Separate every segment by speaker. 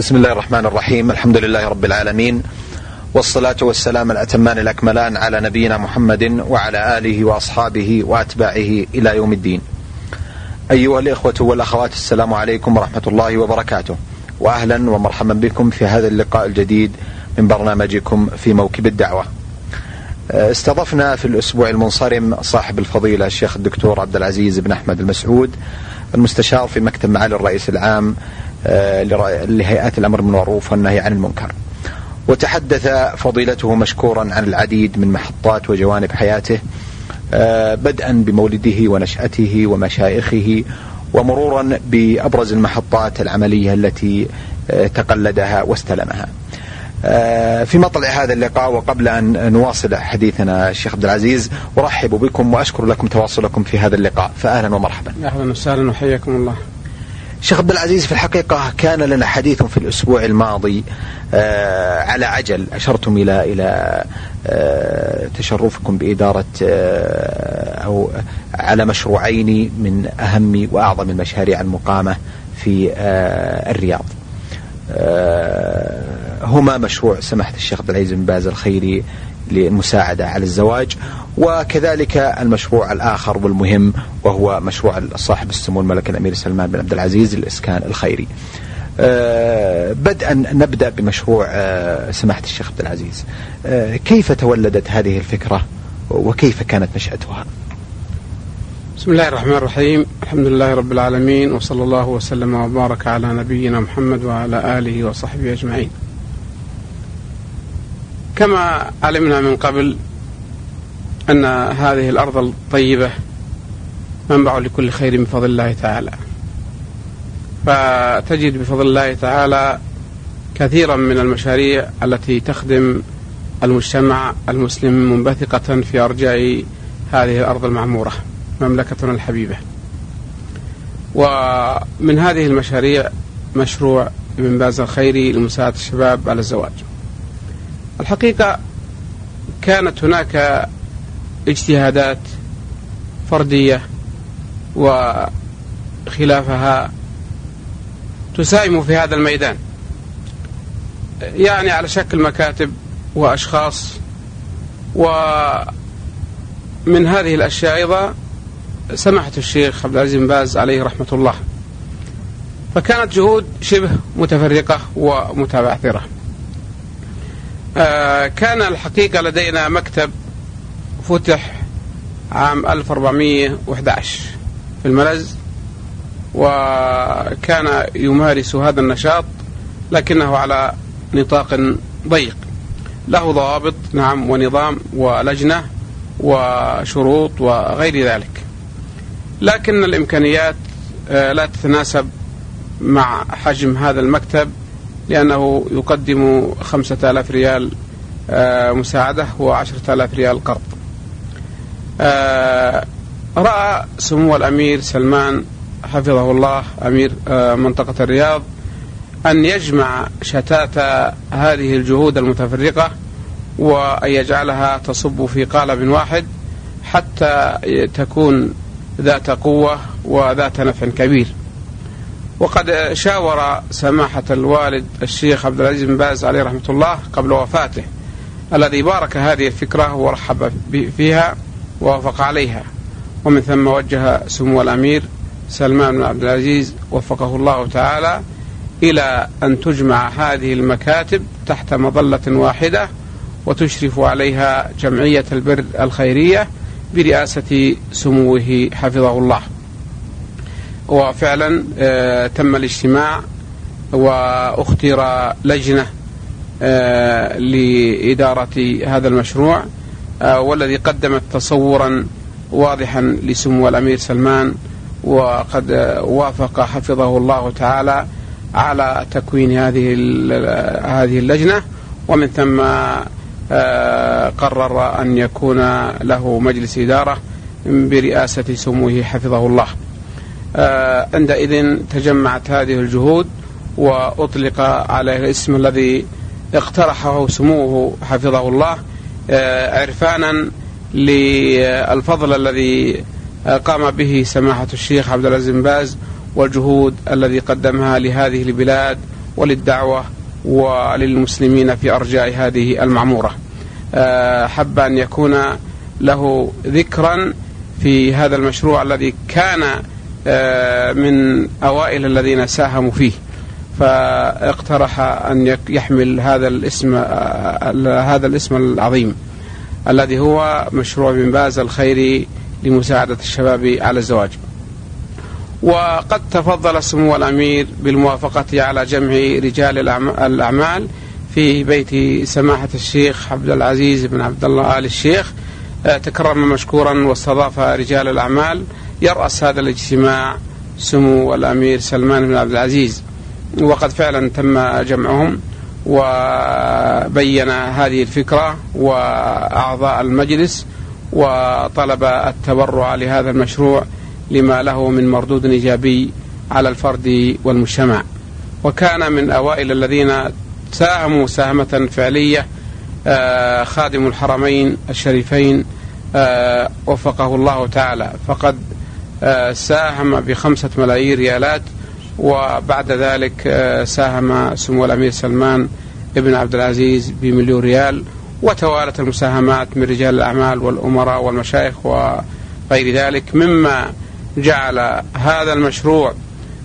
Speaker 1: بسم الله الرحمن الرحيم الحمد لله رب العالمين والصلاة والسلام الأتمان الأكملان على نبينا محمد وعلى آله وأصحابه وأتباعه إلى يوم الدين أيها الإخوة والأخوات السلام عليكم ورحمة الله وبركاته وأهلا ومرحبا بكم في هذا اللقاء الجديد من برنامجكم في موكب الدعوة استضفنا في الأسبوع المنصرم صاحب الفضيلة الشيخ الدكتور عبد العزيز بن أحمد المسعود المستشار في مكتب معالي الرئيس العام لهيئات الأمر بالمعروف والنهي عن المنكر. وتحدث فضيلته مشكورا عن العديد من محطات وجوانب حياته آه، بدءا بمولده ونشأته ومشايخه ومرورا بأبرز المحطات العملية التي آه، تقلدها واستلمها. في مطلع هذا اللقاء وقبل أن نواصل حديثنا الشيخ عبد العزيز أرحب بكم وأشكر لكم تواصلكم في هذا اللقاء. فأهلا ومرحبا.
Speaker 2: أهلا وسهلا وحياكم الله.
Speaker 1: شيخ عبد العزيز في الحقيقة كان لنا حديث في الأسبوع الماضي آه على عجل. أشرتم إلى إلى آه تشرفكم بإدارة آه أو على مشروعين من أهم وأعظم المشاريع المقامة في الرياض. هما مشروع سماحة الشيخ عبد العزيز بن باز الخيري للمساعدة على الزواج وكذلك المشروع الآخر والمهم وهو مشروع صاحب السمو الملك الأمير سلمان بن عبد العزيز للإسكان الخيري. أه بدءا نبدأ بمشروع أه سماحة الشيخ عبد العزيز. أه كيف تولدت هذه الفكرة وكيف كانت نشأتها؟
Speaker 2: بسم الله الرحمن الرحيم. الحمد لله رب العالمين وصلى الله وسلم وبارك على نبينا محمد وعلى آله وصحبه أجمعين. كما علمنا من قبل أن هذه الأرض الطيبة منبع لكل خير بفضل الله تعالى. فتجد بفضل الله تعالى كثيرا من المشاريع التي تخدم المجتمع المسلم منبثقة في أرجاء هذه الأرض المعمورة مملكتنا الحبيبة. ومن هذه المشاريع مشروع ابن باز الخيري لمساعدة الشباب على الزواج. الحقيقة كانت هناك اجتهادات فردية وخلافها تساهم في هذا الميدان. يعني على شكل مكاتب وأشخاص ومن هذه الأشياء أيضا سماحة الشيخ عبد العزيز بن باز عليه رحمة الله. فكانت جهود شبه متفرقة ومتبعثرة. كان الحقيقة لدينا مكتب فتح عام 1411 في الملز وكان يمارس هذا النشاط لكنه على نطاق ضيق. له ضوابط نعم ونظام ولجنة وشروط وغير ذلك. لكن الإمكانيات آه، لا تتناسب مع حجم هذا المكتب. لأنه يقدم خمسة آلاف ريال آه، مساعدة وعشرة آلاف ريال قرض. آه، رأى سمو الأمير سلمان حفظه الله أمير آه، منطقة الرياض أن يجمع شتات هذه الجهود المتفرقة وأن يجعلها تصب في قالب واحد حتى تكون ذات قوة وذات نفع كبير. وقد شاور سماحة الوالد الشيخ عبد العزيز بن باز عليه رحمة الله قبل وفاته الذي بارك هذه الفكرة ورحب فيها ووافق عليها. ومن ثم وجه سمو الأمير سلمان بن عبد العزيز وفقه الله تعالى إلى أن تجمع هذه المكاتب تحت مظلة واحدة وتشرف عليها جمعية البر الخيرية برئاسة سموه حفظه الله. وفعلا آه، تم الاجتماع واختير لجنة آه، لإدارة هذا المشروع آه، والذي قدمت تصورا واضحا لسمو الأمير سلمان وقد وافق حفظه الله تعالى على تكوين هذه هذه اللجنة. ومن ثم قرر أن يكون له مجلس إدارة برئاسة سموه حفظه الله. عندئذ تجمعت هذه الجهود وأطلق عليه الاسم الذي اقترحه سموه حفظه الله آه، عرفانا للفضل الذي قام به سماحة الشيخ عبد العزيز بن باز والجهود الذي قدمها لهذه البلاد وللدعوة وللمسلمين في أرجاء هذه المعمورة. آه، حب أن يكون له ذكرا في هذا المشروع الذي كان آه، من أوائل الذين ساهموا فيه. فاقترح أن يحمل هذا الاسم آه، هذا الاسم العظيم الذي هو مشروع بن باز الخيري لمساعدة الشباب على الزواج. وقد تفضل سمو الأمير بالموافقة على جمع رجال الأعمال في بيت سماحة الشيخ عبد العزيز بن عبد الله آل الشيخ. آه، تكرم مشكورا واستضاف رجال الأعمال يرأس هذا الاجتماع سمو الأمير سلمان بن عبد العزيز. وقد فعلا تم جمعهم وبين هذه الفكرة وأعضاء المجلس وطلب التبرع لهذا المشروع لما له من مردود إيجابي على الفرد والمجتمع. وكان من أوائل الذين ساهموا مساهمة فعلية آه، خادم الحرمين الشريفين آه، وفقه الله تعالى. فقد ساهم بخمسة ملايين ريالات وبعد ذلك ساهم سمو الأمير سلمان ابن عبد العزيز بمليون ريال وتوالت المساهمات من رجال الأعمال والأمراء والمشايخ وغير ذلك مما جعل هذا المشروع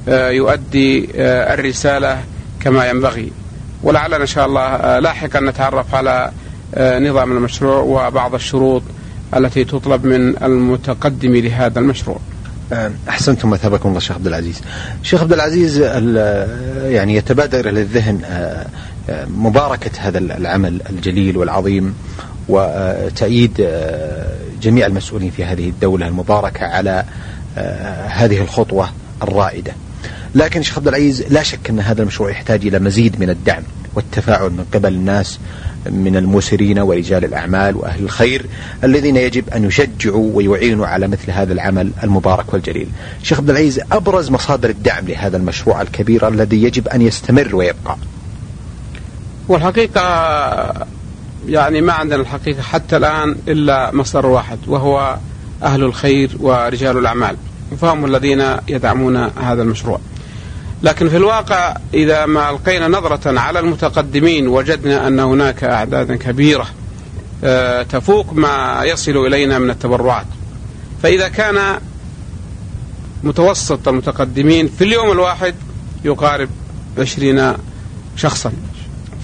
Speaker 2: يؤدي الرسالة كما ينبغي. ولعلنا إن شاء الله آه، لاحقا نتعرف على آه، نظام المشروع وبعض الشروط التي تطلب من المتقدم لهذا المشروع.
Speaker 1: آه، أحسنتم مثابكم الله شيخ عبد العزيز. شيخ عبد العزيز يعني يتبادر إلى الذهن مباركة هذا العمل الجليل والعظيم وتأييد جميع المسؤولين في هذه الدولة المباركة على هذه الخطوة الرائدة. لكن شيخ عبد العزيز لا شك أن هذا المشروع يحتاج إلى مزيد من الدعم والتفاعل من قبل الناس من المسرين ورجال الأعمال وأهل الخير الذين يجب أن يشجعوا ويعينوا على مثل هذا العمل المبارك والجليل. شيخ عبد العزيز أبرز مصادر الدعم لهذا المشروع الكبير الذي يجب أن يستمر ويبقى.
Speaker 2: والحقيقة يعني ما عندنا الحقيقة حتى الآن إلا مصدر واحد وهو أهل الخير ورجال الأعمال فهم الذين يدعمون هذا المشروع. لكن في الواقع إذا ما ألقينا نظرة على المتقدمين وجدنا أن هناك أعدادا كبيرة آه، تفوق ما يصل إلينا من التبرعات. فإذا كان متوسط المتقدمين في اليوم الواحد يقارب عشرين شخصا.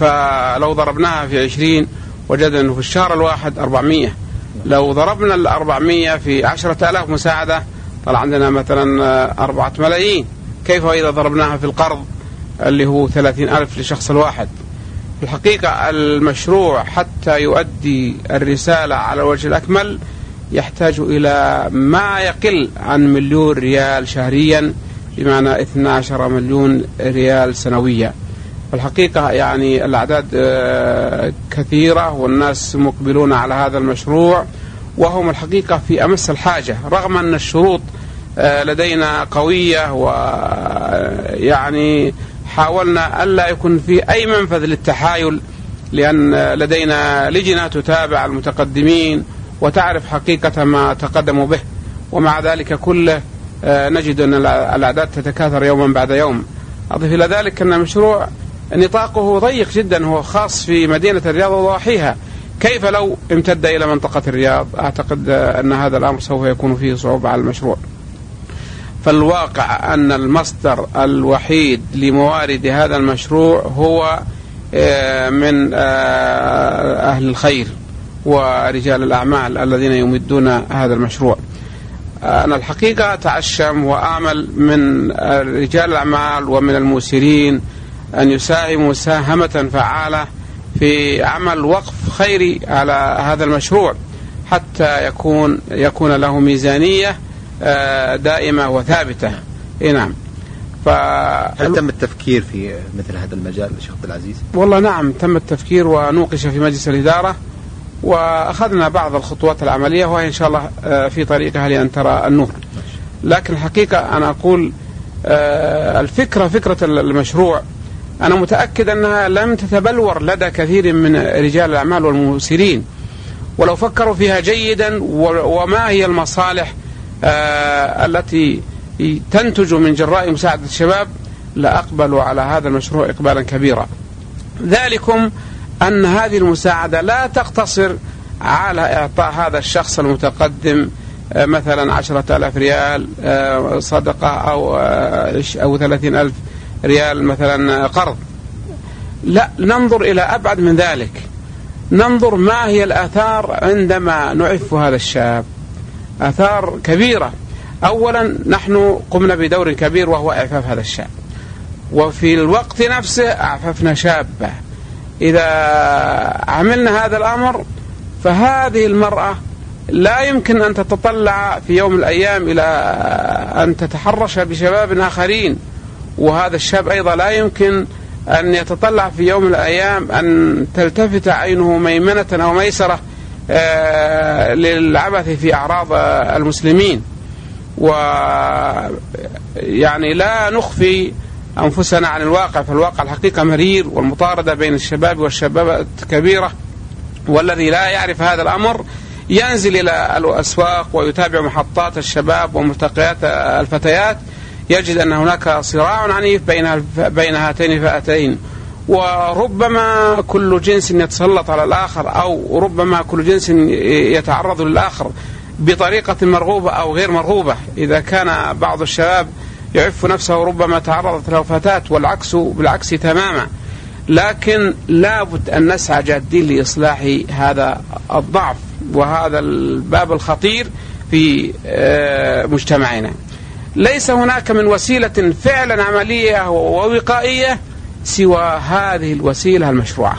Speaker 2: فلو ضربناها في عشرين وجدنا أنه في الشهر الواحد أربعمية. لو ضربنا الأربعمية في عشرة آلاف مساعدة طلع عندنا مثلا أربعة ملايين. كيف إذا ضربناها في القرض اللي هو ثلاثين ألف لشخص الواحد. في الحقيقة المشروع حتى يؤدي الرسالة على الوجه الأكمل يحتاج إلى ما يقل عن مليون ريال شهريا بمعنى 12 مليون ريال سنويا. الحقيقة يعني الأعداد آه، كثيرة والناس مقبلون على هذا المشروع وهم الحقيقة في أمس الحاجة. رغم أن الشروط لدينا قوية ويعني حاولنا ألا يكون في أي منفذ للتحايل لأن لدينا لجنة تتابع المتقدمين وتعرف حقيقة ما تقدموا به ومع ذلك كله آه، نجد أن الأعداد تتكاثر يوما بعد يوم. أضيف إلى ذلك أن المشروع نطاقه ضيق جدا هو خاص في مدينة الرياض وضواحيها كيف لو امتد إلى منطقة الرياض؟ أعتقد أن هذا الأمر سوف يكون فيه صعوبة على المشروع. فالواقع أن المصدر الوحيد لموارد هذا المشروع هو آه، من آه، أهل الخير ورجال الأعمال الذين يمدون هذا المشروع. أنا الحقيقة أتعشم وآمل من رجال الأعمال ومن الموسرين أن يساهموا مساهمة فعالة في عمل وقف خيري على هذا المشروع حتى يكون يكون له ميزانية آه، دائمة وثابتة إي نعم
Speaker 1: ف هل تم التفكير في مثل هذا المجال شيخ عبد العزيز؟
Speaker 2: والله نعم تم التفكير ونوقش في مجلس الإدارة وأخذنا بعض الخطوات العملية وهي إن شاء الله آه، في طريقها لأن ترى النور. لكن الحقيقة أنا أقول آه، الفكرة فكرة المشروع أنا متأكد أنها لم تتبلور لدى كثير من رجال الأعمال والمسيرين ولو فكروا فيها جيدا وما هي المصالح آه، التي تنتج من جراء مساعدة الشباب لأقبلوا على هذا المشروع إقبالا كبيرا. ذلكم أن هذه المساعدة لا تقتصر على إعطاء هذا الشخص المتقدم آه، مثلا عشرة ألاف ريال آه، صدقة أو آه، أو ثلاثين ألف ريال مثلا قرض. لا ننظر إلى أبعد من ذلك. ننظر ما هي الآثار عندما نعف هذا الشاب. آثار كبيرة. أولا نحن قمنا بدور كبير وهو إعفاف هذا الشاب. وفي الوقت نفسه أعففنا شابة. إذا عملنا هذا الأمر فهذه المرأة لا يمكن أن تتطلع في يوم الأيام إلى أن تتحرش بشباب آخرين. وهذا الشاب أيضا لا يمكن أن يتطلع في يوم الأيام أن تلتفت عينه ميمنة أو ميسرة للعبث في أعراض المسلمين. و يعني لا نخفي أنفسنا عن الواقع فالواقع الحقيقة مرير والمطاردة بين الشباب والشباب كبيرة والذي لا يعرف هذا الأمر ينزل إلى الأسواق ويتابع محطات الشباب وملتقيات الفتيات. يجد أن هناك صراع عنيف بين بين هاتين الفئتين. وربما كل جنس يتسلط على الآخر أو ربما كل جنس يتعرض للآخر بطريقة مرغوبة أو غير مرغوبة. إذا كان بعض الشباب يعف نفسه ربما تعرضت له فتاة والعكس بالعكس تماما. لكن لابد أن نسعى جادين لإصلاح هذا الضعف وهذا الباب الخطير في آه، مجتمعنا. ليس هناك من وسيلة فعلا عملية ووقائية سوى هذه الوسيلة المشروعة.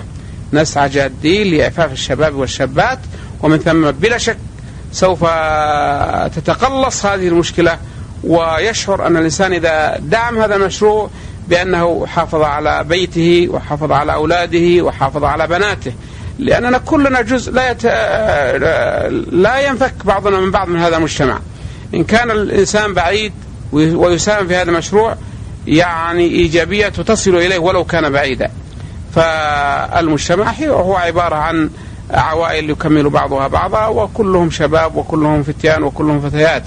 Speaker 2: نسعى جادين لإعفاف الشباب والشابات ومن ثم بلا شك سوف تتقلص هذه المشكلة ويشعر أن الإنسان إذا دعم هذا المشروع بأنه حافظ على بيته وحافظ على أولاده وحافظ على بناته. لأننا كلنا جزء لا يت... لا ينفك بعضنا من بعض من هذا المجتمع. إن كان الإنسان بعيد ويساهم في هذا المشروع يعني إيجابيته تصل إليه ولو كان بعيدا. فالمجتمع هو عبارة عن عوائل يكمل بعضها بعضا وكلهم شباب وكلهم فتيان وكلهم فتيات.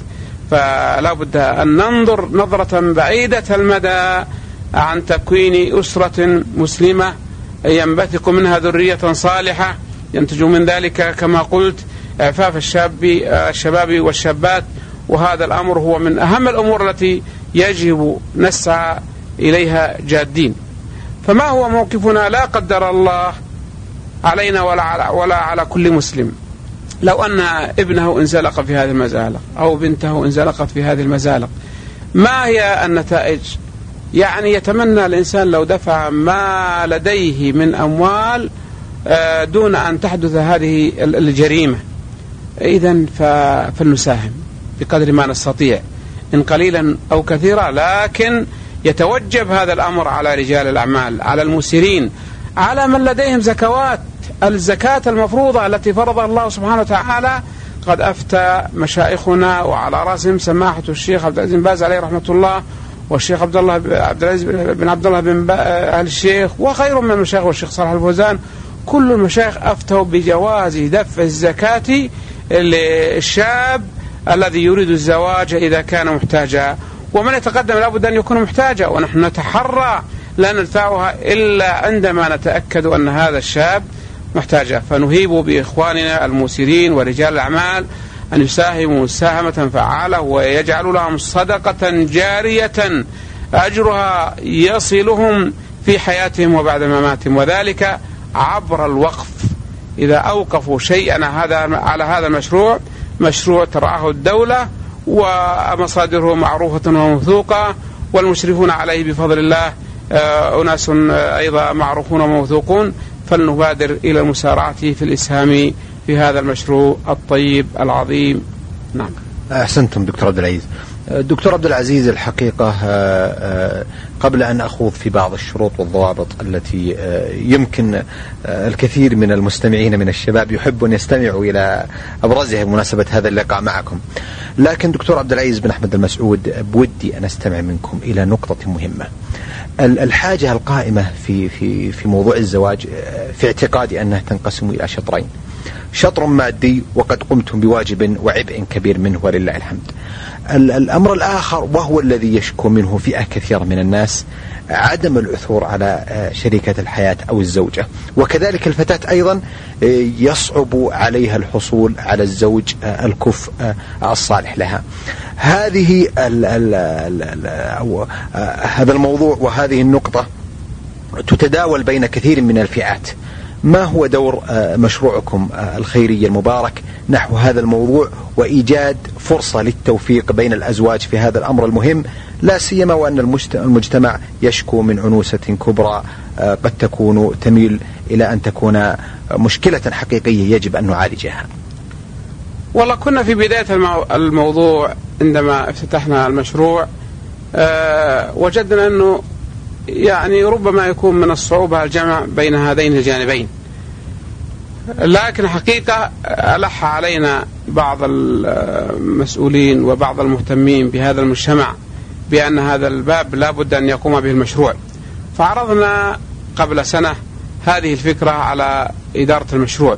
Speaker 2: فلا بد أن ننظر نظرة بعيدة المدى عن تكوين أسرة مسلمة. ينبثق منها ذرية صالحة. ينتج من ذلك كما قلت إعفاف الشاب الشباب والشابات. وهذا الأمر هو من أهم الأمور التي يجب نسعى إليها جادين. فما هو موقفنا؟ لا قدر الله علينا ولا على, ولا على كل مسلم. لو أن ابنه انزلق في هذه المزالق أو بنته انزلقت في هذه المزالق ما هي النتائج؟ يعني يتمنى الإنسان لو دفع ما لديه من أموال آه، دون أن تحدث هذه الجريمة. إذا فلنساهم بقدر ما نستطيع. إن قليلا أو كثيرا لكن يتوجب هذا الأمر على رجال الأعمال على المسيرين على من لديهم زكوات الزكاة المفروضة التي فرضها الله سبحانه وتعالى. قد أفتى مشايخنا وعلى رأسهم سماحة الشيخ عبد العزيز بن باز عليه رحمة الله والشيخ عبد الله عبد العزيز بن عبد الله بن آل الشيخ وخير من المشايخ والشيخ صالح الفوزان. كل المشايخ أفتوا بجواز دفع الزكاة للشاب الذي يريد الزواج إذا كان محتاجا. ومن يتقدم لابد أن يكون محتاجا ونحن نتحرى لا ندفعها إلا عندما نتأكد أن هذا الشاب محتاجة فنهيب بإخواننا الموسرين ورجال الأعمال أن يساهموا مساهمة فعالة ويجعل لهم صدقة جارية أجرها يصلهم في حياتهم وبعد مماتهم. وذلك عبر الوقف. إذا أوقفوا شيئا هذا على هذا المشروع مشروع ترعاه الدولة ومصادره معروفة وموثوقة والمشرفون عليه بفضل الله آه، أناس أيضا معروفون وموثوقون. فلنبادر إلى المسارعة في الإسهام في هذا المشروع الطيب العظيم. نعم.
Speaker 1: أحسنتم دكتور عبد العزيز. دكتور عبد العزيز الحقيقة آه، آه، قبل أن أخوض في بعض الشروط والضوابط التي يمكن الكثير من المستمعين من الشباب يحب أن يستمعوا إلى أبرزها بمناسبة هذا اللقاء معكم. لكن دكتور عبد العزيز بن أحمد المسعود بودي أن أستمع منكم إلى نقطة مهمة. الحاجة القائمة في في في موضوع الزواج في اعتقادي أنها تنقسم إلى شطرين. شطر مادي وقد قمتم بواجب وعبء كبير منه ولله الحمد. الأمر الآخر وهو الذي يشكو منه فئة كثيرة من الناس عدم العثور على آه، شريكة الحياة أو الزوجة. وكذلك الفتاة أيضا آه، يصعب عليها الحصول على الزوج آه، الكف الصالح لها. هذه ال ال ال أو هذا الموضوع وهذه النقطة تتداول بين كثير من الفئات. ما هو دور مشروعكم الخيري المبارك نحو هذا الموضوع وإيجاد فرصة للتوفيق بين الأزواج في هذا الأمر المهم لا سيما وأن المجتمع يشكو من عنوسة كبرى آه، قد تكون تميل إلى أن تكون مشكلة حقيقية يجب أن نعالجها.
Speaker 2: والله كنا في بداية الموضوع عندما افتتحنا المشروع وجدنا أنه يعني ربما يكون من الصعوبة الجمع بين هذين الجانبين. لكن حقيقة ألح علينا بعض المسؤولين وبعض المهتمين بهذا المجتمع بأن هذا الباب لا بد أن يقوم به المشروع. فعرضنا قبل سنة هذه الفكرة على إدارة المشروع.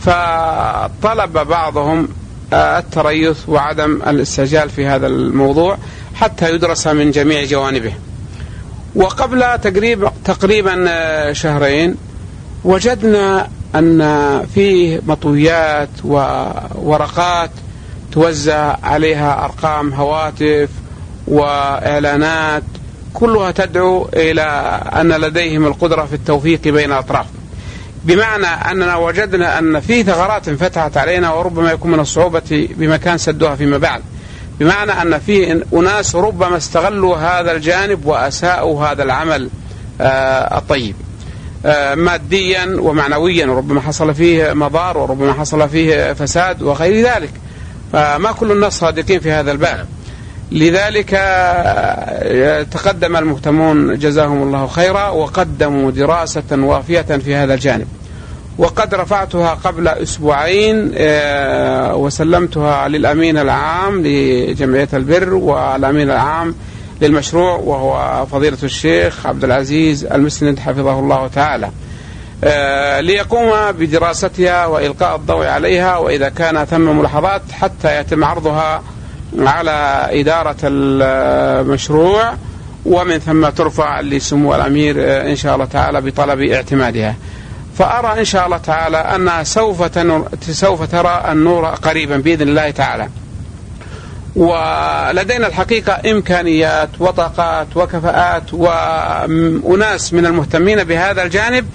Speaker 2: فطلب بعضهم التريث وعدم الاستعجال في هذا الموضوع حتى يدرس من جميع جوانبه. وقبل تقريبا شهرين وجدنا أن فيه مطويات وورقات توزع عليها أرقام هواتف وإعلانات كلها تدعو إلى أن لديهم القدرة في التوفيق بين الأطراف. بمعنى أننا وجدنا أن في ثغرات انفتحت علينا وربما يكون من الصعوبة بمكان سدوها فيما بعد. بمعنى أن في أناس ربما استغلوا هذا الجانب وأساءوا هذا العمل آه، الطيب. آه، ماديا ومعنويا وربما حصل فيه مضار وربما حصل فيه فساد وغير ذلك. فما كل الناس صادقين في هذا الباب. لذلك آه، تقدم المهتمون جزاهم الله خيرا وقدموا دراسة وافية في هذا الجانب. وقد رفعتها قبل أسبوعين آه، وسلمتها للأمين العام لجمعية البر والأمين العام للمشروع وهو فضيلة الشيخ عبد العزيز المسند حفظه الله تعالى. آه، ليقوم بدراستها وإلقاء الضوء عليها وإذا كان ثم ملاحظات حتى يتم عرضها على إدارة المشروع ومن ثم ترفع لسمو الأمير آه، إن شاء الله تعالى بطلب اعتمادها. فأرى إن شاء الله تعالى أنها سوف سوف ترى النور قريبا بإذن الله تعالى. ولدينا الحقيقة إمكانيات وطاقات وكفاءات وأناس من المهتمين بهذا الجانب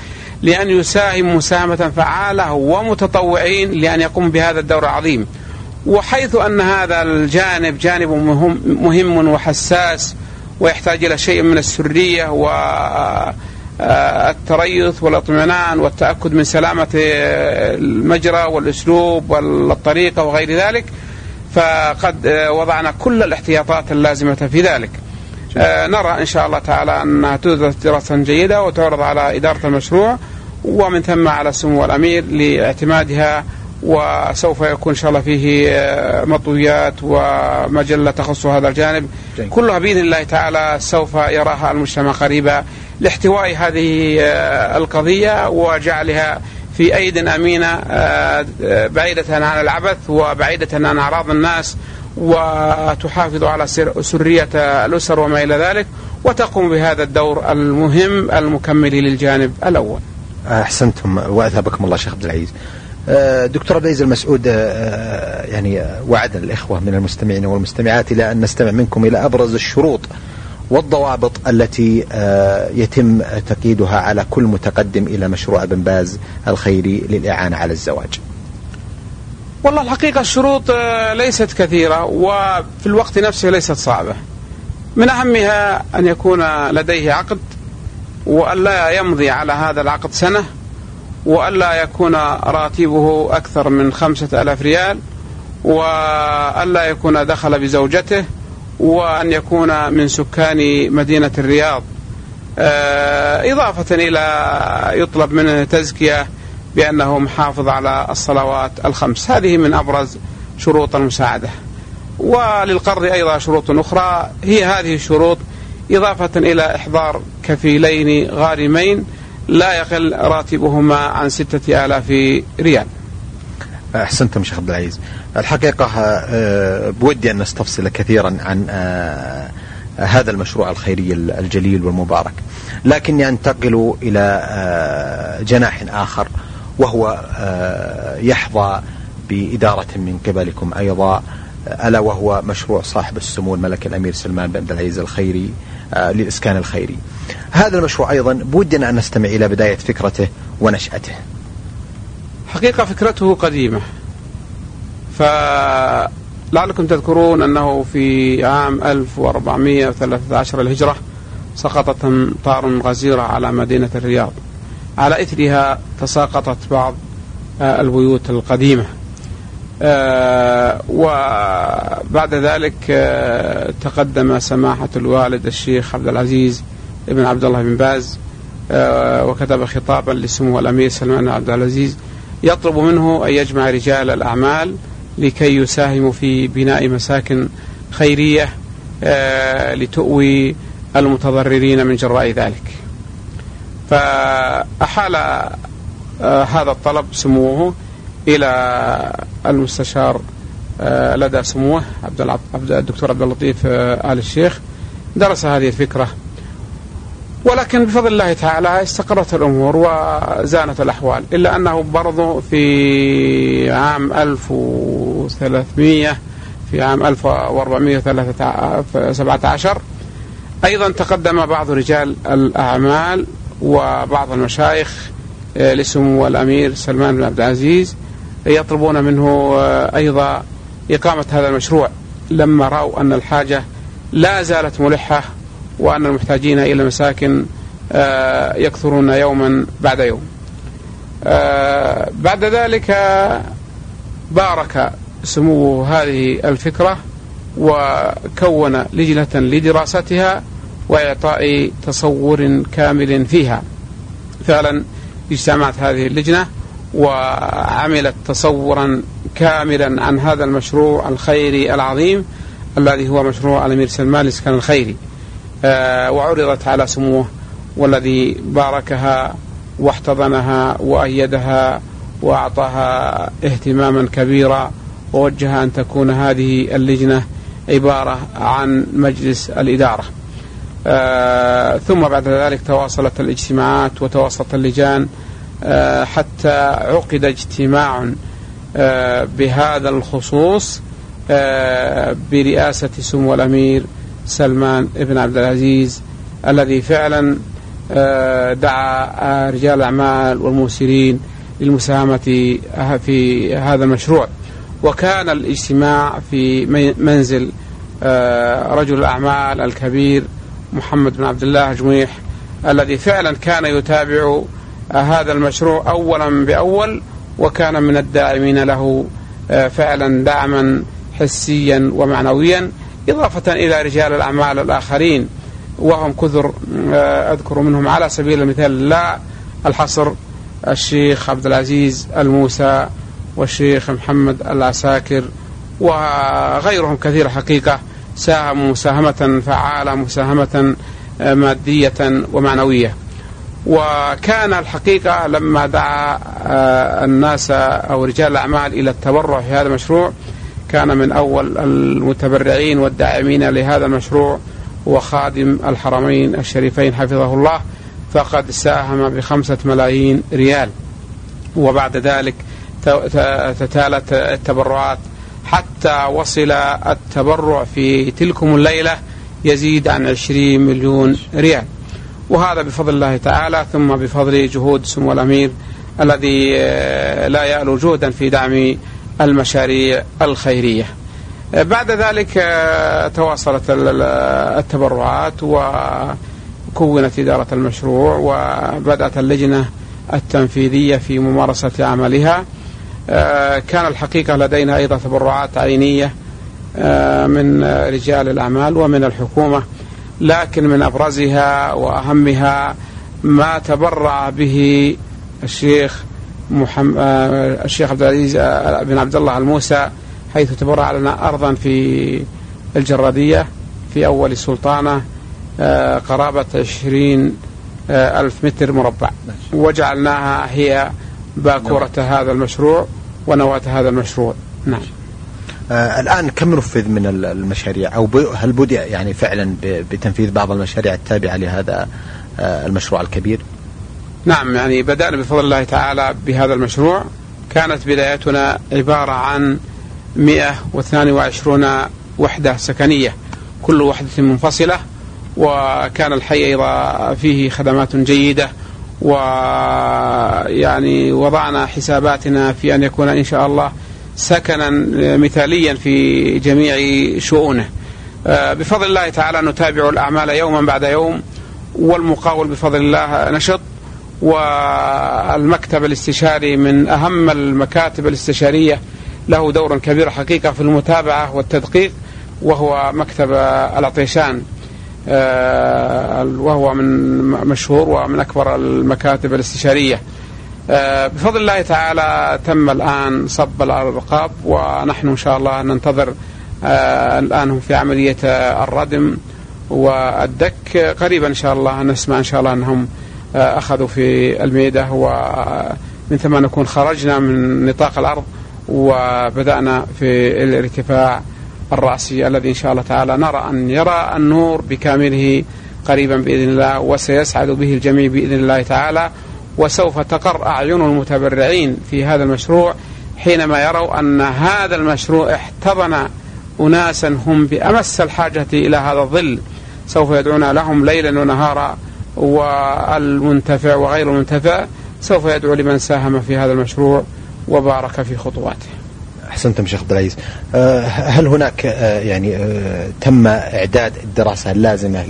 Speaker 2: لأن يساهم مساهمة فعالة ومتطوعين لأن يقوم بهذا الدور العظيم. وحيث أن هذا الجانب جانب مهم, مهم وحساس ويحتاج إلى شيء من السرية والتريث والاطمئنان والتأكد من سلامة المجرى والأسلوب والطريقة وغير ذلك فقد آه، وضعنا كل الاحتياطات اللازمة في ذلك. آه، نرى إن شاء الله تعالى أنها تدرس دراسة جيدة وتعرض على إدارة المشروع ومن ثم على سمو الأمير لاعتمادها وسوف يكون إن شاء الله فيه آه، مطويات ومجلة تخص هذا الجانب. جيد. كلها بإذن الله تعالى سوف يراها المجتمع قريبا لاحتواء هذه القضية وجعلها في أيد أمينة آه، بعيدة عن العبث وبعيدة عن أعراض الناس وتحافظ على سرية الأسر وما إلى ذلك وتقوم بهذا الدور المهم المكمل للجانب الأول.
Speaker 1: أحسنتم وأثابكم الله شيخ عبد العزيز. آه، دكتور عبد العزيز المسعود آه، يعني وعدنا الإخوة من المستمعين والمستمعات إلى أن نستمع منكم إلى أبرز الشروط والضوابط التي آه، يتم تقييدها على كل متقدم إلى مشروع ابن باز الخيري للإعانة على الزواج.
Speaker 2: والله الحقيقة الشروط آه، ليست كثيرة وفي الوقت نفسه ليست صعبة. من أهمها أن يكون لديه عقد وألا يمضي على هذا العقد سنة وألا يكون راتبه أكثر من خمسة ألاف ريال وألا يكون دخل بزوجته وأن يكون من سكان مدينة الرياض. آه، إضافة إلى يطلب منه تزكية بأنه محافظ على الصلوات الخمس. هذه من أبرز شروط المساعدة. وللقرض أيضا شروط أخرى. هي هذه الشروط إضافة إلى إحضار كفيلين غارمين لا يقل راتبهما عن ستة آلاف ريال.
Speaker 1: أحسنتم شيخ عبد العزيز. الحقيقة آه، بودي أن نستفصل كثيرا عن آه، هذا المشروع الخيري الجليل والمبارك. لكني أنتقل إلى آه، جناح آخر وهو يحظى بإدارة من قبلكم أيضا ألا وهو مشروع صاحب السمو الملك الأمير سلمان بن عبد العزيز الخيري للإسكان الخيري. هذا المشروع أيضا بودنا أن نستمع إلى بداية فكرته ونشأته.
Speaker 2: حقيقة فكرته قديمة فلعلكم تذكرون أنه في عام 1413 الهجرة سقطت أمطار غزيرة على مدينة الرياض. على إثرها تساقطت بعض آه، البيوت القديمة. آه، وبعد ذلك آه، تقدم سماحة الوالد الشيخ عبد العزيز بن عبد الله بن باز وكتب خطابا لسمو الأمير سلمان عبد العزيز. يطلب منه أن يجمع رجال الأعمال لكي يساهموا في بناء مساكن خيرية آه، لتؤوي المتضررين من جراء ذلك. فأحال آه، هذا الطلب سموه إلى المستشار آه، لدى سموه عبد الدكتور عبد اللطيف آل الشيخ. درس هذه الفكرة ولكن بفضل الله تعالى استقرت الأمور وزانت الأحوال إلا أنه برضو في عام 1300 في عام 1417 أيضا تقدم بعض رجال الأعمال وبعض المشايخ آه، لسمو الأمير سلمان بن عبد العزيز يطلبون منه آه، أيضا إقامة هذا المشروع لما رأوا أن الحاجة لا زالت ملحة وأن المحتاجين إلى مساكن آه، يكثرون يوما بعد يوم. آه، بعد ذلك بارك سمو هذه الفكرة وكون لجنة لدراستها وإعطاء تصور كامل فيها. فعلا اجتمعت هذه اللجنة وعملت تصورا كاملا عن هذا المشروع الخيري العظيم الذي هو مشروع الأمير سلمان الإسكان الخيري. وعرضت على سموه والذي باركها واحتضنها وأيدها وأعطاها اهتماما كبيرا ووجه أن تكون هذه اللجنة عبارة عن مجلس الإدارة. آه ثم بعد ذلك تواصلت الاجتماعات وتواصلت اللجان آه حتى عقد اجتماع آه بهذا الخصوص آه برئاسة سمو الأمير سلمان بن عبد العزيز الذي فعلا آه، دعا آه، رجال الأعمال والموسرين للمساهمة في هذا المشروع. وكان الاجتماع في منزل آه، رجل الأعمال الكبير محمد بن عبد الله جميح الذي فعلا كان يتابع هذا المشروع أولا بأول وكان من الداعمين له فعلا دعما حسيا ومعنويا. إضافة إلى رجال الأعمال الآخرين وهم كثر آه، أذكر منهم على سبيل المثال لا الحصر الشيخ عبد العزيز الموسى والشيخ محمد العساكر وغيرهم كثير حقيقة ساهموا مساهمة فعالة مساهمة آه، مادية ومعنوية. وكان الحقيقة لما دعا آه، الناس أو رجال الأعمال إلى التبرع في هذا المشروع كان من أول المتبرعين والداعمين لهذا المشروع هو خادم الحرمين الشريفين حفظه الله فقد ساهم بخمسة ملايين ريال. وبعد ذلك تتالت التبرعات. حتى وصل التبرع في تلكم الليلة يزيد عن عشرين مليون ريال. وهذا بفضل الله تعالى ثم بفضل جهود سمو الأمير الذي آه، لا يألو جهدا في دعم المشاريع الخيرية. بعد ذلك آه، تواصلت التبرعات وكونت إدارة المشروع وبدأت اللجنة التنفيذية في ممارسة عملها. آه، كان الحقيقة لدينا أيضا تبرعات عينية آه، من رجال الأعمال ومن الحكومة لكن من أبرزها وأهمها ما تبرع به الشيخ محمد الشيخ عبد العزيز بن عبد الله الموسى حيث تبرع لنا أرضا في الجرادية في أول سلطانة آه، قرابة عشرين آه، ألف متر مربع. وجعلناها هي باكورة هذا المشروع ونواة هذا المشروع. نعم.
Speaker 1: آه الآن كم نفذ من المشاريع؟ أو هل بدأ يعني فعلا بتنفيذ بعض المشاريع التابعة لهذا آه المشروع الكبير؟
Speaker 2: نعم يعني بدأنا بفضل الله تعالى بهذا المشروع. كانت بدايتنا عبارة عن 122 وحدة سكنية كل وحدة منفصلة وكان الحي أيضا فيه خدمات جيدة ويعني وضعنا حساباتنا في أن يكون إن شاء الله سكنا مثاليا في جميع شؤونه. آه، بفضل الله تعالى نتابع الأعمال يوما بعد يوم والمقاول بفضل الله نشط. والمكتب الاستشاري من أهم المكاتب الاستشارية له دور كبير حقيقة في المتابعة والتدقيق وهو مكتب العطيشان آه، وهو من مشهور ومن أكبر المكاتب الاستشارية. آه، بفضل الله تعالى تم الآن صب الأرقاب ونحن إن شاء الله ننتظر آه، الآن هم في عملية الردم والدك. قريبا إن شاء الله نسمع إن شاء الله أنهم أخذوا في الميدة ومن ثم نكون خرجنا من نطاق الأرض وبدأنا في الارتفاع الرأسي الذي إن شاء الله تعالى نرى أن يرى النور بكامله قريبا بإذن الله وسيسعد به الجميع بإذن الله تعالى وسوف تقر أعين المتبرعين في هذا المشروع حينما يروا أن هذا المشروع احتضن أناسا هم بأمس الحاجة إلى هذا الظل. سوف يدعون لهم ليلا ونهارا. والمنتفع وغير المنتفع سوف يدعو لمن ساهم في هذا المشروع وبارك في خطواته.
Speaker 1: أحسنتم شيخ عبد العزيز. أه، هل هناك أه، يعني أه، تم إعداد الدراسة اللازمة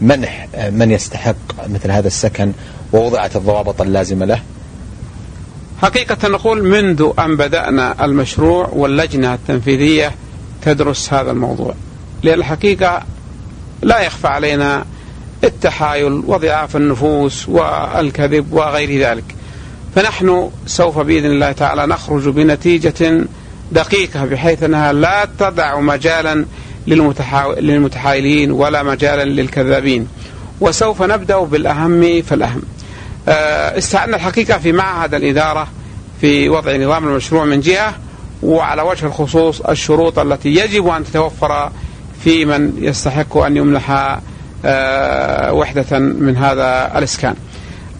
Speaker 1: لمنح من يستحق مثل هذا السكن ووضعت الضوابط اللازمة له؟
Speaker 2: حقيقة نقول منذ أن بدأنا المشروع واللجنة التنفيذية تدرس هذا الموضوع. لأن الحقيقة لا يخفى علينا التحايل وضعاف النفوس والكذب وغير ذلك. فنحن سوف بإذن الله تعالى نخرج بنتيجة دقيقة بحيث أنها لا تضع مجالا للمتحايلين ولا مجالا للكذابين. وسوف نبدأ بالأهم فالأهم. آه، استعنا الحقيقة في معهد الإدارة في وضع نظام المشروع من جهة وعلى وجه الخصوص الشروط التي يجب أن تتوفر في من يستحق أن يمنح وحدة من هذا الإسكان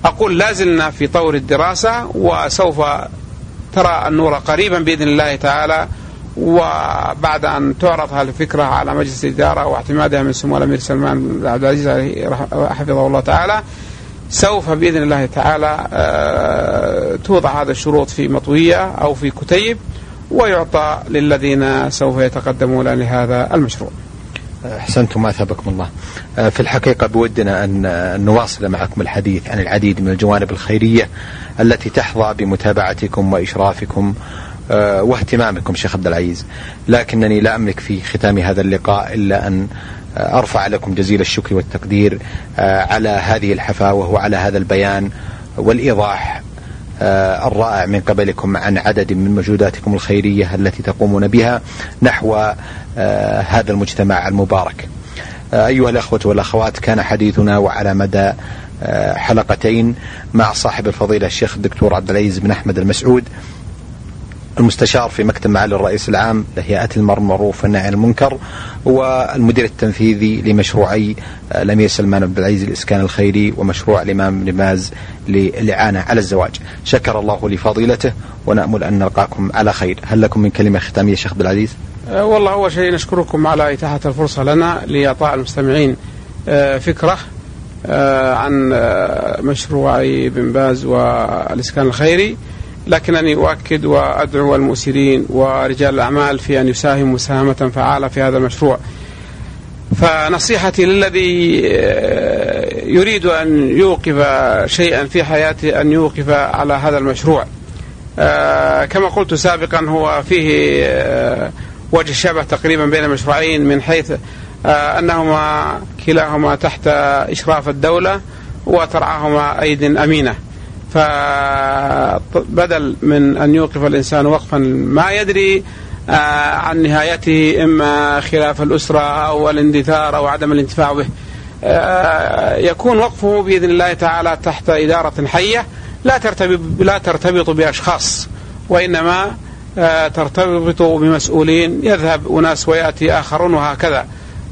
Speaker 2: أقول لازلنا في طور الدراسة وسوف ترى النور قريبا بإذن الله تعالى وبعد أن تعرض هذه الفكرة على مجلس الإدارة واعتمادها من سمو الأمير سلمان عبد العزيز حفظه الله تعالى سوف بإذن الله تعالى آه، توضع هذه الشروط في مطوية أو في كتيب ويعطى للذين سوف يتقدمون لهذا المشروع.
Speaker 1: أحسنتم اثابكم الله. آه، في الحقيقة بودنا أن نواصل معكم الحديث عن العديد من الجوانب الخيرية التي تحظى بمتابعتكم وإشرافكم آه، واهتمامكم شيخ عبد العزيز، لكنني لا أملك في ختام هذا اللقاء إلا أن آه، أرفع لكم جزيل الشكر والتقدير على هذه الحفاوه وعلى هذا البيان والإيضاح الرائع من قبلكم عن عدد من مجهوداتكم الخيرية التي تقومون بها نحو هذا المجتمع المبارك. آه، أيها الأخوة والأخوات كان حديثنا وعلى مدى آه، حلقتين مع صاحب الفضيلة الشيخ الدكتور عبد العزيز بن أحمد المسعود المستشار في مكتب معالي الرئيس العام لهيئة المعروف والنهي عن المنكر والمدير التنفيذي لمشروعي آه، الأمير سلمان عبد العزيز الإسكان الخيري ومشروع الإمام بن باز للإعانة على الزواج. شكر الله لفضيلته ونأمل أن نلقاكم على خير. هل لكم من كلمة ختامية شيخ عبد العزيز؟
Speaker 2: أه، والله أول شيء نشكركم على إتاحة الفرصة لنا لإعطاء المستمعين أه، فكرة أه، عن مشروعي بن باز والإسكان الخيري. لكنني أؤكد وأدعو المؤسرين ورجال الأعمال في أن يساهموا مساهمة فعالة في هذا المشروع. فنصيحتي للذي يريد أن يوقف شيئا في حياته أن يوقف على هذا المشروع. كما قلت سابقا هو فيه وجه الشبه تقريبا بين المشروعين من حيث آه، أنهما كلاهما تحت إشراف الدولة وترعاهما ايد أمينة. فبدل من أن يوقف الإنسان وقفا ما يدري آه، عن نهايته إما خلاف الأسرة أو الاندثار أو عدم الانتفاع به. آه، يكون وقفه بإذن الله تعالى تحت إدارة حية لا ترتبط لا ترتبط بأشخاص وإنما ترتبط بمسؤولين يذهب أناس ويأتي آخرون وهكذا.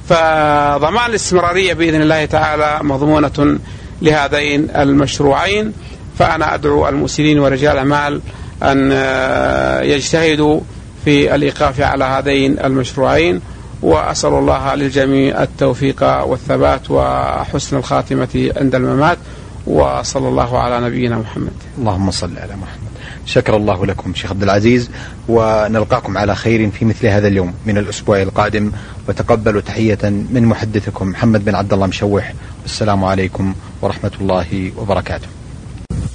Speaker 2: فضمان الاستمرارية بإذن الله تعالى مضمونة لهذين المشروعين. فأنا أدعو المسلمين ورجال الأعمال أن آه، يجتهدوا في الإيقاف على هذين المشروعين. وأسأل الله للجميع التوفيق والثبات وحسن الخاتمة عند الممات. وصلى الله على نبينا محمد.
Speaker 1: اللهم صل على محمد. شكر الله لكم شيخ عبد العزيز ونلقاكم على خير في مثل هذا اليوم من الأسبوع القادم. وتقبلوا تحية من محدثكم محمد بن عبد الله مشوح. والسلام عليكم ورحمة الله وبركاته.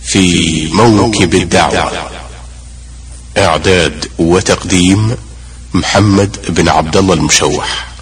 Speaker 3: في موكب الدعوة إعداد وتقديم محمد بن عبد الله المشوح.